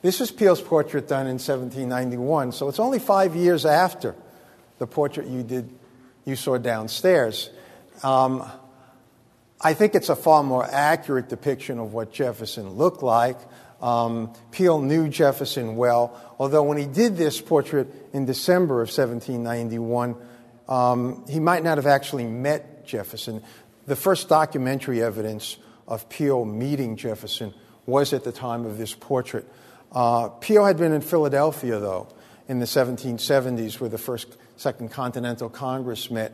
This is Peale's portrait done in 1791, so it's only five years after the portrait you did, you saw downstairs. Um, I think it's a far more accurate depiction of what Jefferson looked like. Um, Peale knew Jefferson well, although when he did this portrait in December of 1791, um, he might not have actually met Jefferson. The first documentary evidence of Peale meeting Jefferson was at the time of this portrait. Uh, Peale had been in Philadelphia, though, in the 1770s, where the first Second Continental Congress met.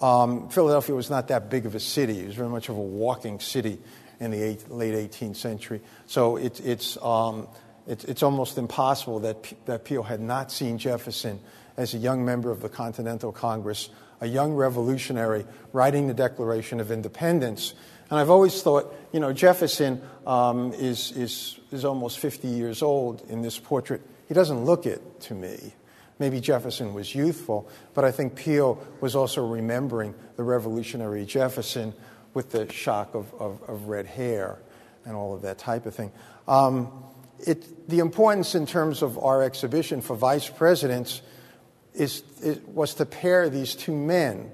Um, Philadelphia was not that big of a city. It was very much of a walking city in the eight, late 18th century. So it, it's, um, it, it's almost impossible that, P- that Peale had not seen Jefferson as a young member of the Continental Congress, a young revolutionary writing the Declaration of Independence. And I've always thought, you know, Jefferson um, is, is, is almost 50 years old in this portrait. He doesn't look it to me. Maybe Jefferson was youthful, but I think Peale was also remembering the revolutionary Jefferson with the shock of, of, of red hair and all of that type of thing. Um, it, the importance in terms of our exhibition for vice presidents is, was to pair these two men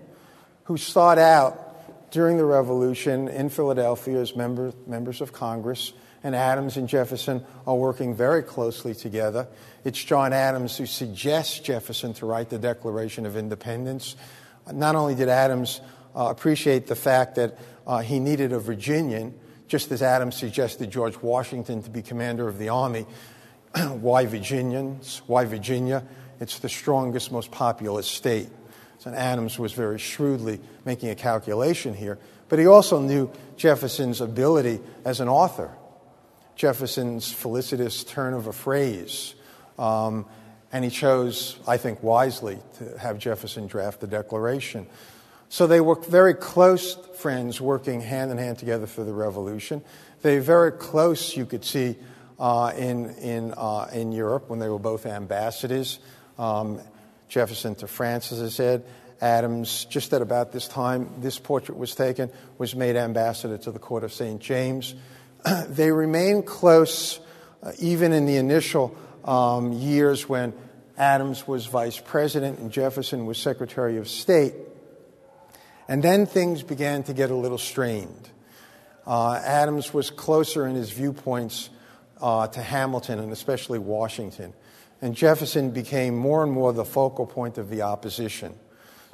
who sought out during the Revolution in Philadelphia as member, members of Congress, and Adams and Jefferson are working very closely together. It's John Adams who suggests Jefferson to write the Declaration of Independence. Not only did Adams uh, appreciate the fact that uh, he needed a Virginian, just as Adams suggested George Washington to be commander of the army. Why Virginians? Why Virginia? It's the strongest, most populous state. So Adams was very shrewdly making a calculation here. But he also knew Jefferson's ability as an author, Jefferson's felicitous turn of a phrase. Um, and he chose, I think wisely, to have Jefferson draft the Declaration. So they were very close friends working hand in hand together for the revolution. They were very close, you could see, uh, in, in, uh, in Europe when they were both ambassadors. Um, Jefferson to France, as I said. Adams, just at about this time this portrait was taken, was made ambassador to the court of St. James. they remained close uh, even in the initial um, years when Adams was vice president and Jefferson was secretary of state. And then things began to get a little strained. Uh, Adams was closer in his viewpoints uh, to Hamilton and especially Washington. And Jefferson became more and more the focal point of the opposition.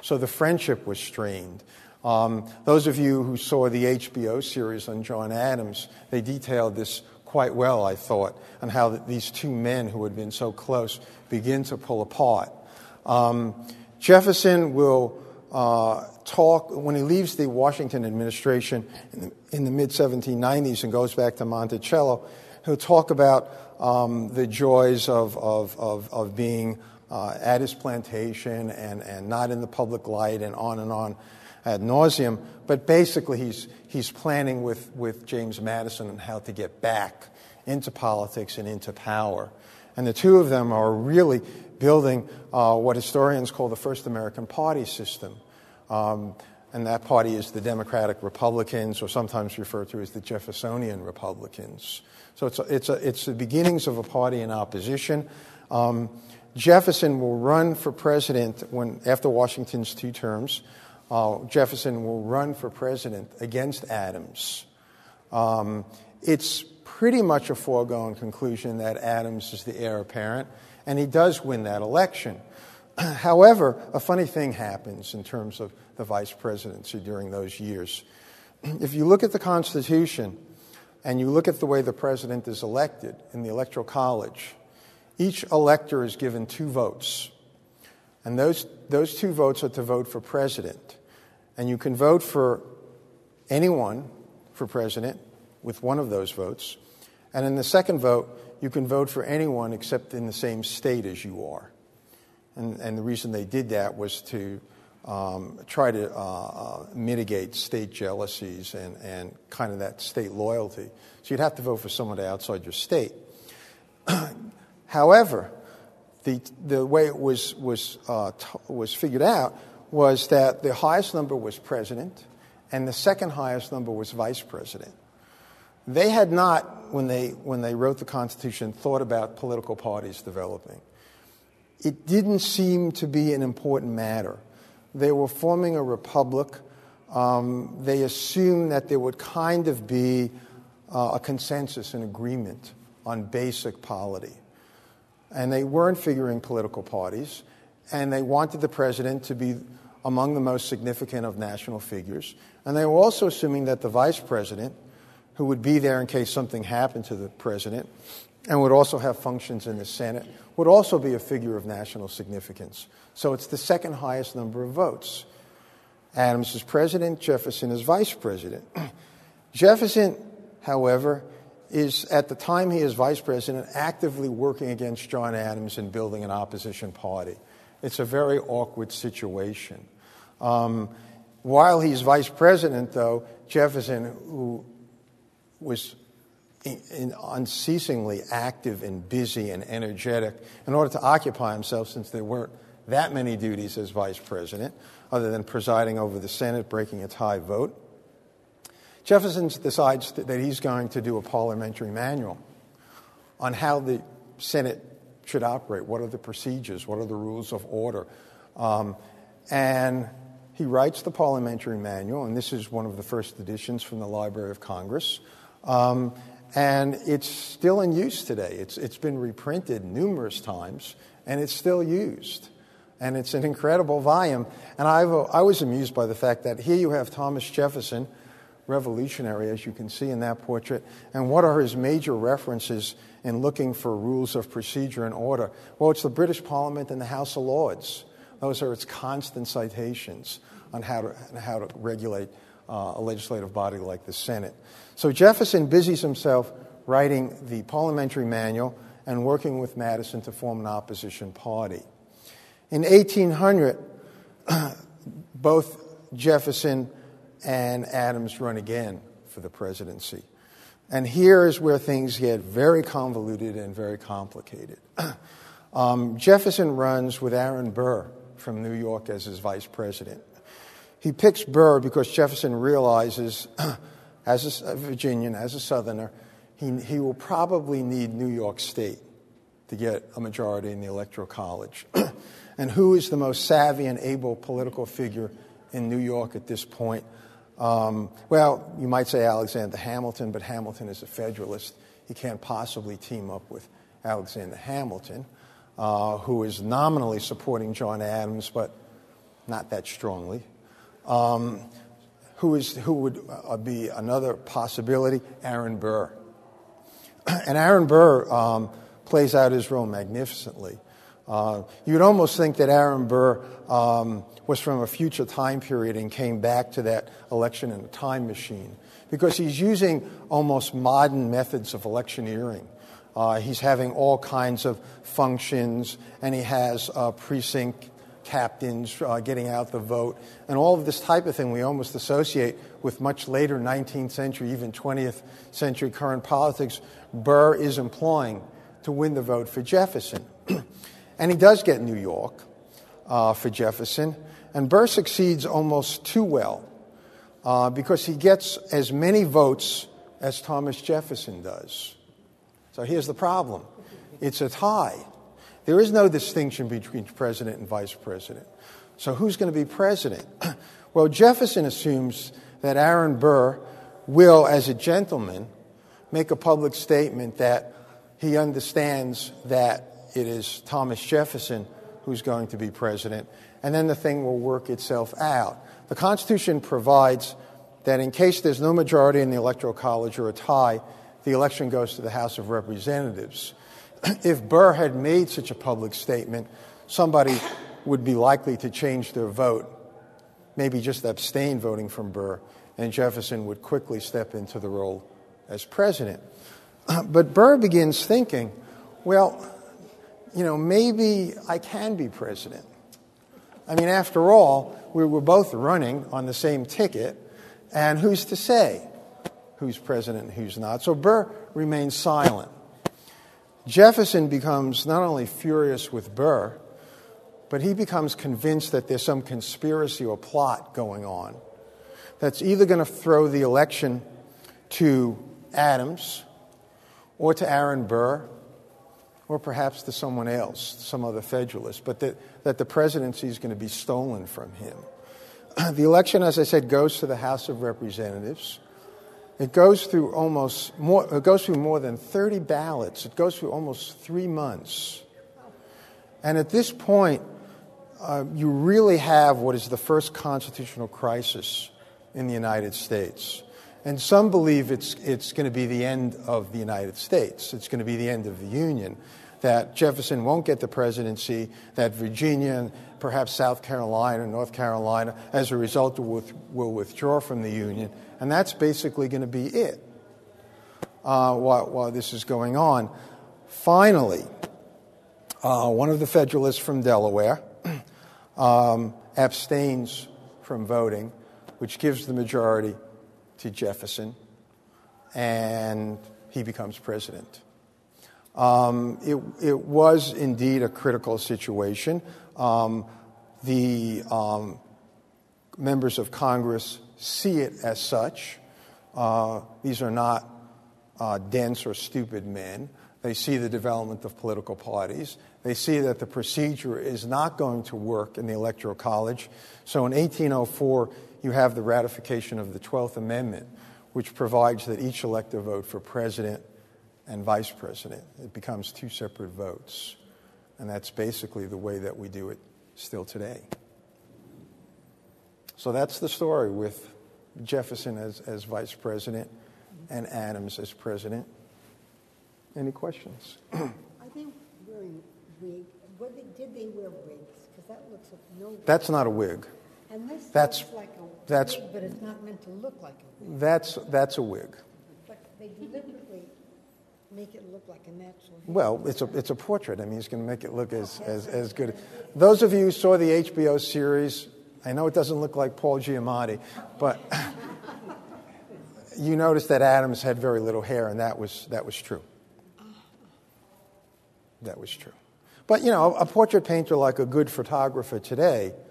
So the friendship was strained. Um, those of you who saw the HBO series on John Adams, they detailed this quite well, I thought, on how these two men who had been so close begin to pull apart. Um, Jefferson will uh, talk, when he leaves the Washington administration in the, the mid 1790s and goes back to Monticello, he'll talk about um, the joys of, of, of, of being uh, at his plantation and, and not in the public light and on and on ad nauseum. But basically, he's, he's planning with, with James Madison on how to get back into politics and into power. And the two of them are really building uh, what historians call the first American party system. Um, and that party is the Democratic Republicans, or sometimes referred to as the Jeffersonian Republicans. So it's, a, it's, a, it's the beginnings of a party in opposition. Um, Jefferson will run for president when, after Washington's two terms. Uh, Jefferson will run for president against Adams. Um, it's pretty much a foregone conclusion that Adams is the heir apparent, and he does win that election. However, a funny thing happens in terms of the vice presidency during those years. If you look at the Constitution and you look at the way the president is elected in the Electoral College, each elector is given two votes. And those, those two votes are to vote for president. And you can vote for anyone for president with one of those votes. And in the second vote, you can vote for anyone except in the same state as you are. And, and the reason they did that was to um, try to uh, uh, mitigate state jealousies and, and kind of that state loyalty. So you'd have to vote for someone outside your state. However, the, the way it was, was, uh, t- was figured out was that the highest number was president and the second highest number was vice president. They had not when they, when they wrote the Constitution, thought about political parties developing. It didn't seem to be an important matter. They were forming a republic. Um, they assumed that there would kind of be uh, a consensus, an agreement on basic polity. And they weren't figuring political parties, and they wanted the president to be among the most significant of national figures. And they were also assuming that the vice president, who would be there in case something happened to the president, and would also have functions in the Senate, would also be a figure of national significance. So it's the second highest number of votes. Adams is president, Jefferson is vice president. Jefferson, however, is at the time he is vice president actively working against John Adams and building an opposition party. It's a very awkward situation. Um, while he's vice president, though, Jefferson, who was in, in unceasingly active and busy and energetic in order to occupy himself, since there weren't that many duties as vice president, other than presiding over the Senate, breaking a tie vote. Jefferson decides that he's going to do a parliamentary manual on how the Senate should operate. What are the procedures? What are the rules of order? Um, and he writes the parliamentary manual, and this is one of the first editions from the Library of Congress. Um, and it's still in use today. It's, it's been reprinted numerous times, and it's still used. And it's an incredible volume. And I've, I was amused by the fact that here you have Thomas Jefferson revolutionary, as you can see in that portrait. And what are his major references in looking for rules of procedure and order? Well, it's the British Parliament and the House of Lords. Those are its constant citations on how to, how to regulate uh, a legislative body like the Senate. So Jefferson busies himself writing the parliamentary manual and working with Madison to form an opposition party. In 1800, both Jefferson and Adams run again for the presidency. And here is where things get very convoluted and very complicated. um, Jefferson runs with Aaron Burr from New York as his vice president. He picks Burr because Jefferson realizes, as a Virginian, as a Southerner, he, he will probably need New York State to get a majority in the Electoral College. and who is the most savvy and able political figure in New York at this point? Um, well, you might say Alexander Hamilton, but Hamilton is a Federalist. He can't possibly team up with Alexander Hamilton, uh, who is nominally supporting John Adams, but not that strongly. Um, who, is, who would uh, be another possibility? Aaron Burr. and Aaron Burr um, plays out his role magnificently. Uh, you'd almost think that Aaron Burr um, was from a future time period and came back to that election in a time machine because he's using almost modern methods of electioneering. Uh, he's having all kinds of functions, and he has uh, precinct captains uh, getting out the vote, and all of this type of thing we almost associate with much later 19th century, even 20th century current politics. Burr is employing to win the vote for Jefferson. And he does get New York uh, for Jefferson. And Burr succeeds almost too well uh, because he gets as many votes as Thomas Jefferson does. So here's the problem it's a tie. There is no distinction between president and vice president. So who's going to be president? well, Jefferson assumes that Aaron Burr will, as a gentleman, make a public statement that he understands that it is Thomas Jefferson who's going to be president, and then the thing will work itself out. The Constitution provides that in case there's no majority in the Electoral College or a tie, the election goes to the House of Representatives. if Burr had made such a public statement, somebody would be likely to change their vote, maybe just abstain voting from Burr, and Jefferson would quickly step into the role as president. But Burr begins thinking, well, you know, maybe I can be president. I mean, after all, we were both running on the same ticket, and who's to say who's president and who's not? So Burr remains silent. Jefferson becomes not only furious with Burr, but he becomes convinced that there's some conspiracy or plot going on that's either going to throw the election to Adams or to Aaron Burr, or perhaps to someone else, some other Federalist, but that, that the presidency is going to be stolen from him. the election, as I said, goes to the House of Representatives. It goes through almost more, it goes through more than 30 ballots. It goes through almost three months. And at this point, uh, you really have what is the first constitutional crisis in the United States. And some believe it's, it's going to be the end of the United States. It's going to be the end of the Union. That Jefferson won't get the presidency, that Virginia and perhaps South Carolina, and North Carolina, as a result, will, withdraw from the Union. And that's basically going to be it uh, while, while this is going on. Finally, uh, one of the Federalists from Delaware um, abstains from voting, which gives the majority to Jefferson, and he becomes president. Um, it, it, was indeed a critical situation. Um, the um, members of Congress see it as such. Uh, these are not uh, dense or stupid men. They see the development of political parties. They see that the procedure is not going to work in the Electoral College. So in 1804, you have the ratification of the 12th Amendment, which provides that each elector vote for president and vice president. It becomes two separate votes. And that's basically the way that we do it still today. So that's the story with Jefferson as, as vice president and Adams as president. Any questions? Are they wearing wigs? Did they wear wigs? Because that looks like no. That's not a wig. And this that's, looks like a that's, but it's not meant to look like a wig. That's, that's a wig. But they deliberately make it look like a natural hair. Well, it's a, it's a portrait. I mean, he's going to make it look as, as, as good. Those of you who saw the HBO series, I know it doesn't look like Paul Giamatti, but you noticed that Adams had very little hair, and that was, that was true. That was true. But, you know, a portrait painter like a good photographer today –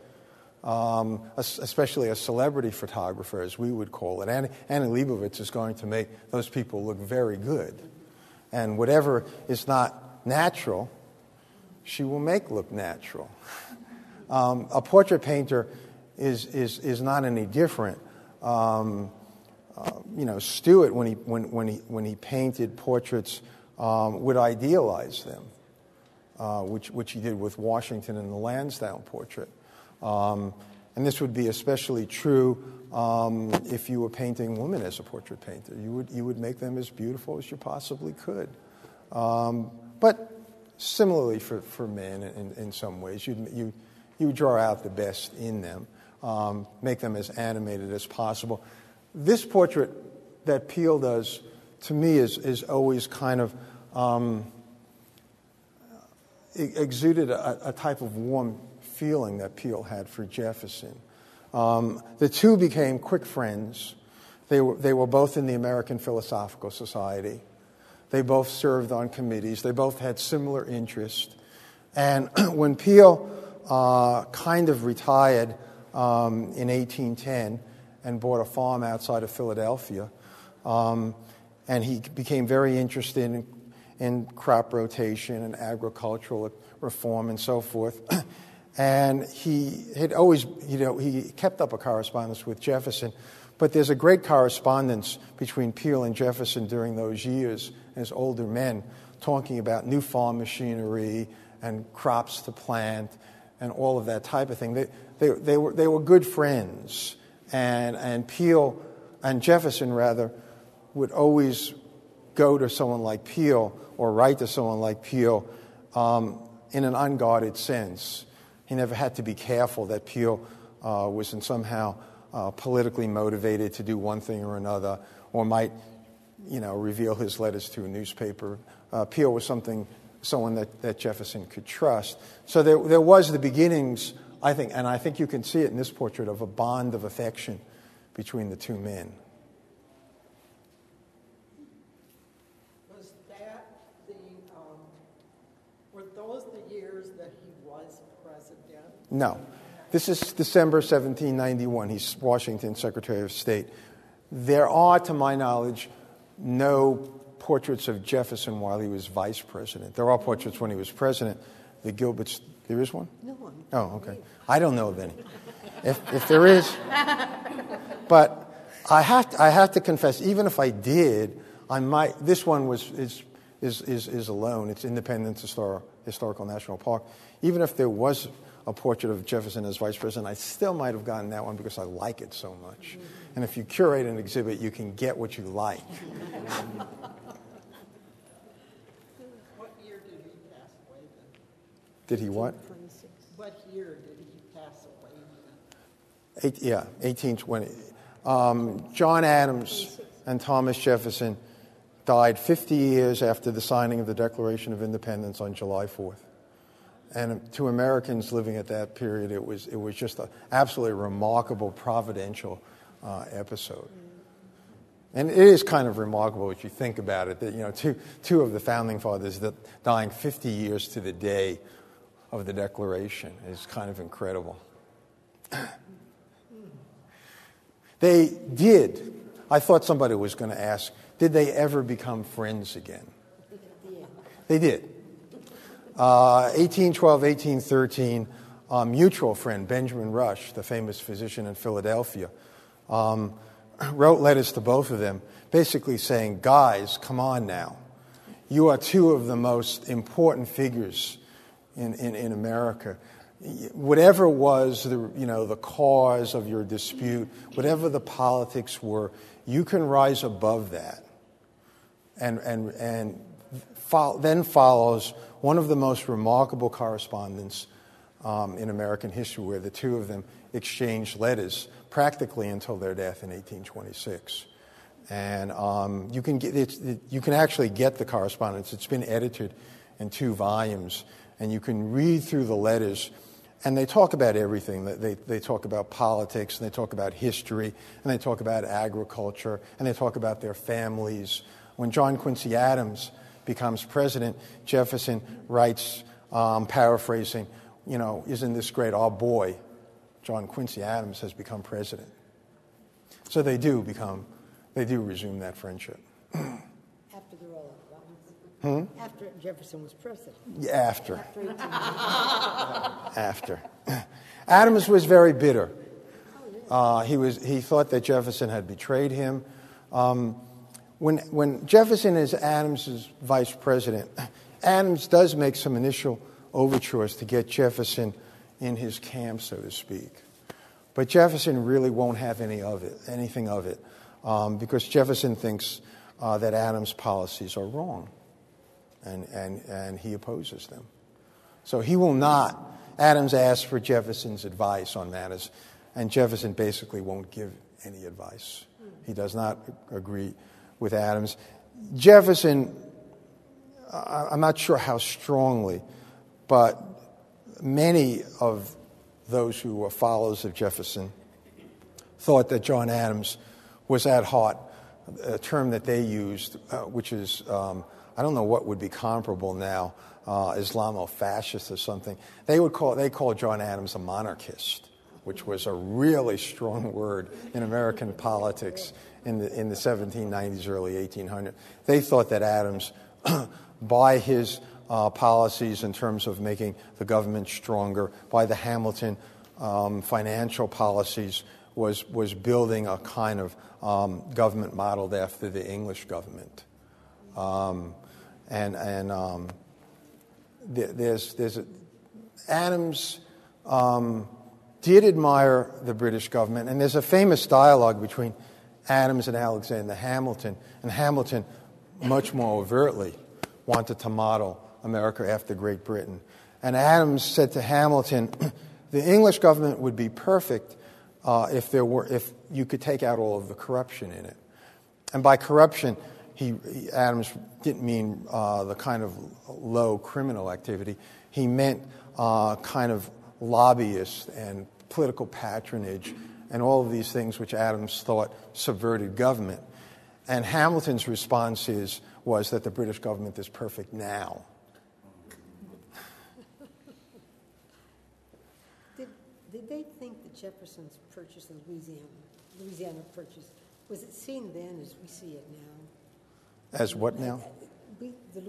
um, especially a celebrity photographer, as we would call it. Annie, Annie Leibovitz is going to make those people look very good. And whatever is not natural, she will make look natural. Um, a portrait painter is, is, is not any different. Um, uh, you know, Stuart, when he, when, when, he, when he painted portraits, um, would idealize them, uh, which, which he did with Washington in the Lansdowne portrait. Um, and this would be especially true um, if you were painting women as a portrait painter. You would, you would make them as beautiful as you possibly could. Um, but similarly for, for men in, in some ways, you'd, you, you draw out the best in them, um, make them as animated as possible. This portrait that Peale does, to me, is, is always kind of um, exuded a, a type of warm feeling that Peale had for Jefferson. Um, the two became quick friends. They were, they were both in the American Philosophical Society. They both served on committees. They both had similar interests. And when Peale uh, kind of retired um, in 1810 and bought a farm outside of Philadelphia, um, and he became very interested in, in crop rotation and agricultural reform and so forth. And he had always, you know, he kept up a correspondence with Jefferson. But there's a great correspondence between Peale and Jefferson during those years as older men, talking about new farm machinery and crops to plant and all of that type of thing. They, they, they, were, they were good friends. And, and Peale, and Jefferson rather, would always go to someone like Peale or write to someone like Peale um, in an unguarded sense. He never had to be careful that Peale uh, was in somehow uh, politically motivated to do one thing or another, or might, you know, reveal his letters to a newspaper. Uh, Peale was something, someone that, that Jefferson could trust. So there, there was the beginnings, I think, and I think you can see it in this portrait of a bond of affection between the two men. No. This is December 1791. He's Washington Secretary of State. There are, to my knowledge, no portraits of Jefferson while he was vice president. There are portraits when he was president. The Gilberts, there is one? No one. Oh, okay. I don't know of any. If, if there is, but I have, to, I have to confess, even if I did, I might, this one was, is, is, is, is alone. It's Independence Histor- Historical National Park. Even if there was a portrait of Jefferson as vice president, I still might have gotten that one because I like it so much. And if you curate an exhibit, you can get what you like. What year did he pass away then? Did he what? What year did he pass away then? Eight, yeah, 1820. Um, John Adams and Thomas Jefferson died 50 years after the signing of the Declaration of Independence on July 4th. And to Americans living at that period, it was, it was just an absolutely remarkable, providential uh, episode. And it is kind of remarkable if you think about it that, you know, two, two of the founding fathers that dying 50 years to the day of the Declaration is kind of incredible. They did. I thought somebody was going to ask, did they ever become friends again? They did. Uh, 1812, 1813, a mutual friend, Benjamin Rush, the famous physician in Philadelphia, um, wrote letters to both of them, basically saying, Guys, come on now. You are two of the most important figures in, in, in America whatever was the, you know, the cause of your dispute, whatever the politics were, you can rise above that. And, and, and fo- then follows one of the most remarkable correspondence um, in American history, where the two of them exchanged letters practically until their death in 1826. And um, you, can get, you can actually get the correspondence. It's been edited in two volumes, and you can read through the letters and they talk about everything. They, they talk about politics, and they talk about history, and they talk about agriculture, and they talk about their families. When John Quincy Adams becomes president, Jefferson writes, um, paraphrasing, you know, isn't this great? Our boy, John Quincy Adams, has become president. So they do become, they do resume that friendship. After the roll Hmm? After Jefferson was president. Yeah, after. After. Adams was very bitter. Uh, he, was, he thought that Jefferson had betrayed him. Um, when, when Jefferson is Adams's vice president, Adams does make some initial overtures to get Jefferson in his camp, so to speak. But Jefferson really won't have any of it, anything of it, um, because Jefferson thinks uh, that Adams' policies are wrong and, and, and he opposes them. So he will not. Adams asked for Jefferson's advice on matters, and Jefferson basically won't give any advice. He does not agree with Adams. Jefferson, I'm not sure how strongly, but many of those who were followers of Jefferson thought that John Adams was at heart a term that they used, uh, which is um, I don't know what would be comparable now, uh, Islamo-fascist or something. They would call they call John Adams a monarchist, which was a really strong word in American politics in the in the 1790s, early 1800s. They thought that Adams, by his uh, policies in terms of making the government stronger, by the Hamilton um, financial policies, was was building a kind of um, government modeled after the English government. Um, and and um, there's there's a, Adams um, did admire the British government, and there's a famous dialogue between Adams and Alexander Hamilton, and Hamilton much more overtly wanted to model America after Great Britain. And Adams said to Hamilton, the English government would be perfect uh, if, there were, if you could take out all of the corruption in it. And by corruption, he, Adams didn't mean uh, the kind of low criminal activity. He meant uh, kind of lobbyists and political patronage and all of these things which Adams thought subverted government. And Hamilton's response is, was that the British government is perfect now. Did, did they think that Jefferson's purchase of Louisiana, Louisiana purchase, was it seen then as we see it now? As what now? Uh, we, the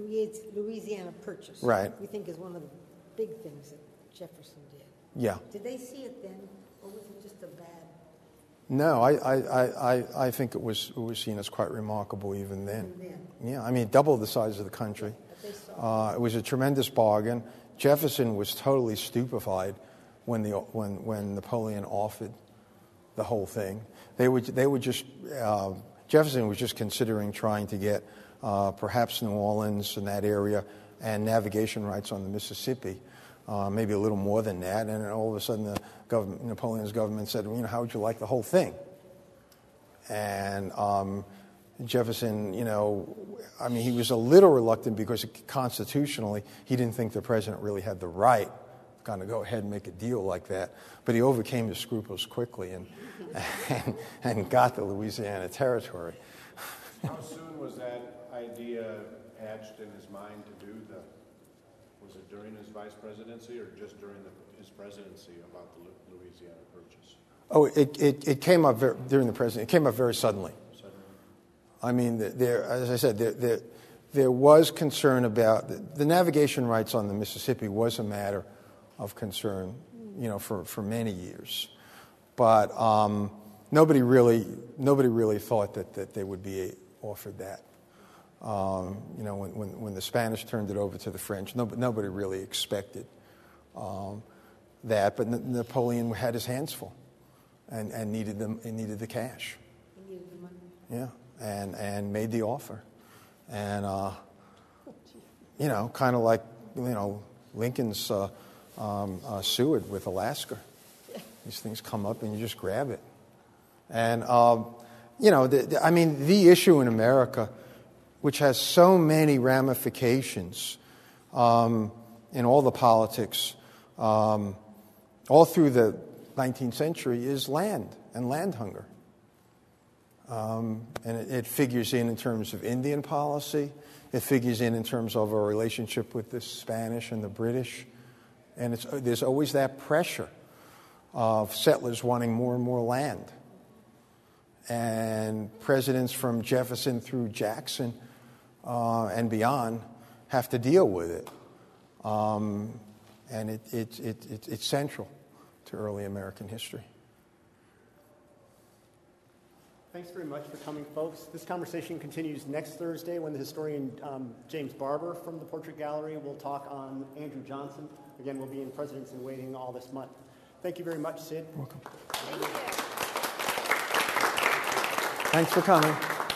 Louisiana Purchase. Right. We think is one of the big things that Jefferson did. Yeah. Did they see it then, or was it just a bad? No, I, I, I, I- think it was, it was seen as quite remarkable even then. Even Yeah, I mean, double the size of the country. But they saw Uh, it was a tremendous bargain. Jefferson was totally stupefied when, the, when, when Napoleon offered the whole thing. They would, they would just, uh, Jefferson was just considering trying to get uh, perhaps New Orleans and that area and navigation rights on the Mississippi, uh, maybe a little more than that. And all of a sudden, the government, Napoleon's government said, well, you know, how would you like the whole thing? And um, Jefferson, you know, I mean, he was a little reluctant because constitutionally he didn't think the president really had the right kind of go ahead and make a deal like that. But he overcame his scruples quickly and, and, and got the Louisiana Territory. How soon was that idea hatched in his mind to do the, was it during his vice presidency or just during the, his presidency about the Louisiana Purchase? Oh, it, it, it came up ver during the president. It came up very suddenly. suddenly. I mean, there, as I said, there, there, there was concern about the, the navigation rights on the Mississippi was a matter of concern, you know, for, for many years. But um, nobody really nobody really thought that, that they would be offered that. Um, you know, when, when, when the Spanish turned it over to the French, nobody, nobody really expected um, that. But N- Napoleon had his hands full and, and needed, them, and needed the cash. He needed the money. Yeah, and and made the offer, and uh, you know, kind of like you know Lincoln's uh, um, uh, Seward with Alaska. These things come up and you just grab it, and um, you know, the, the- I mean, the issue in America, which has so many ramifications um, in all the politics, um, all through the 19th century, is land and land hunger. Um, and it, it figures in in terms of Indian policy. It figures in in terms of our relationship with the Spanish and the British. And there's always that pressure of settlers wanting more and more land. And presidents from Jefferson through Jackson uh, and beyond have to deal with it. Um, and it, it, it, it, it's central to early American history. Thanks very much for coming, folks. This conversation continues next Thursday when the historian um, James Barber from the Portrait Gallery will talk on Andrew Johnson. Again, we'll be in Presidents in Waiting all this month. Thank you very much, Sid. Thanks for coming.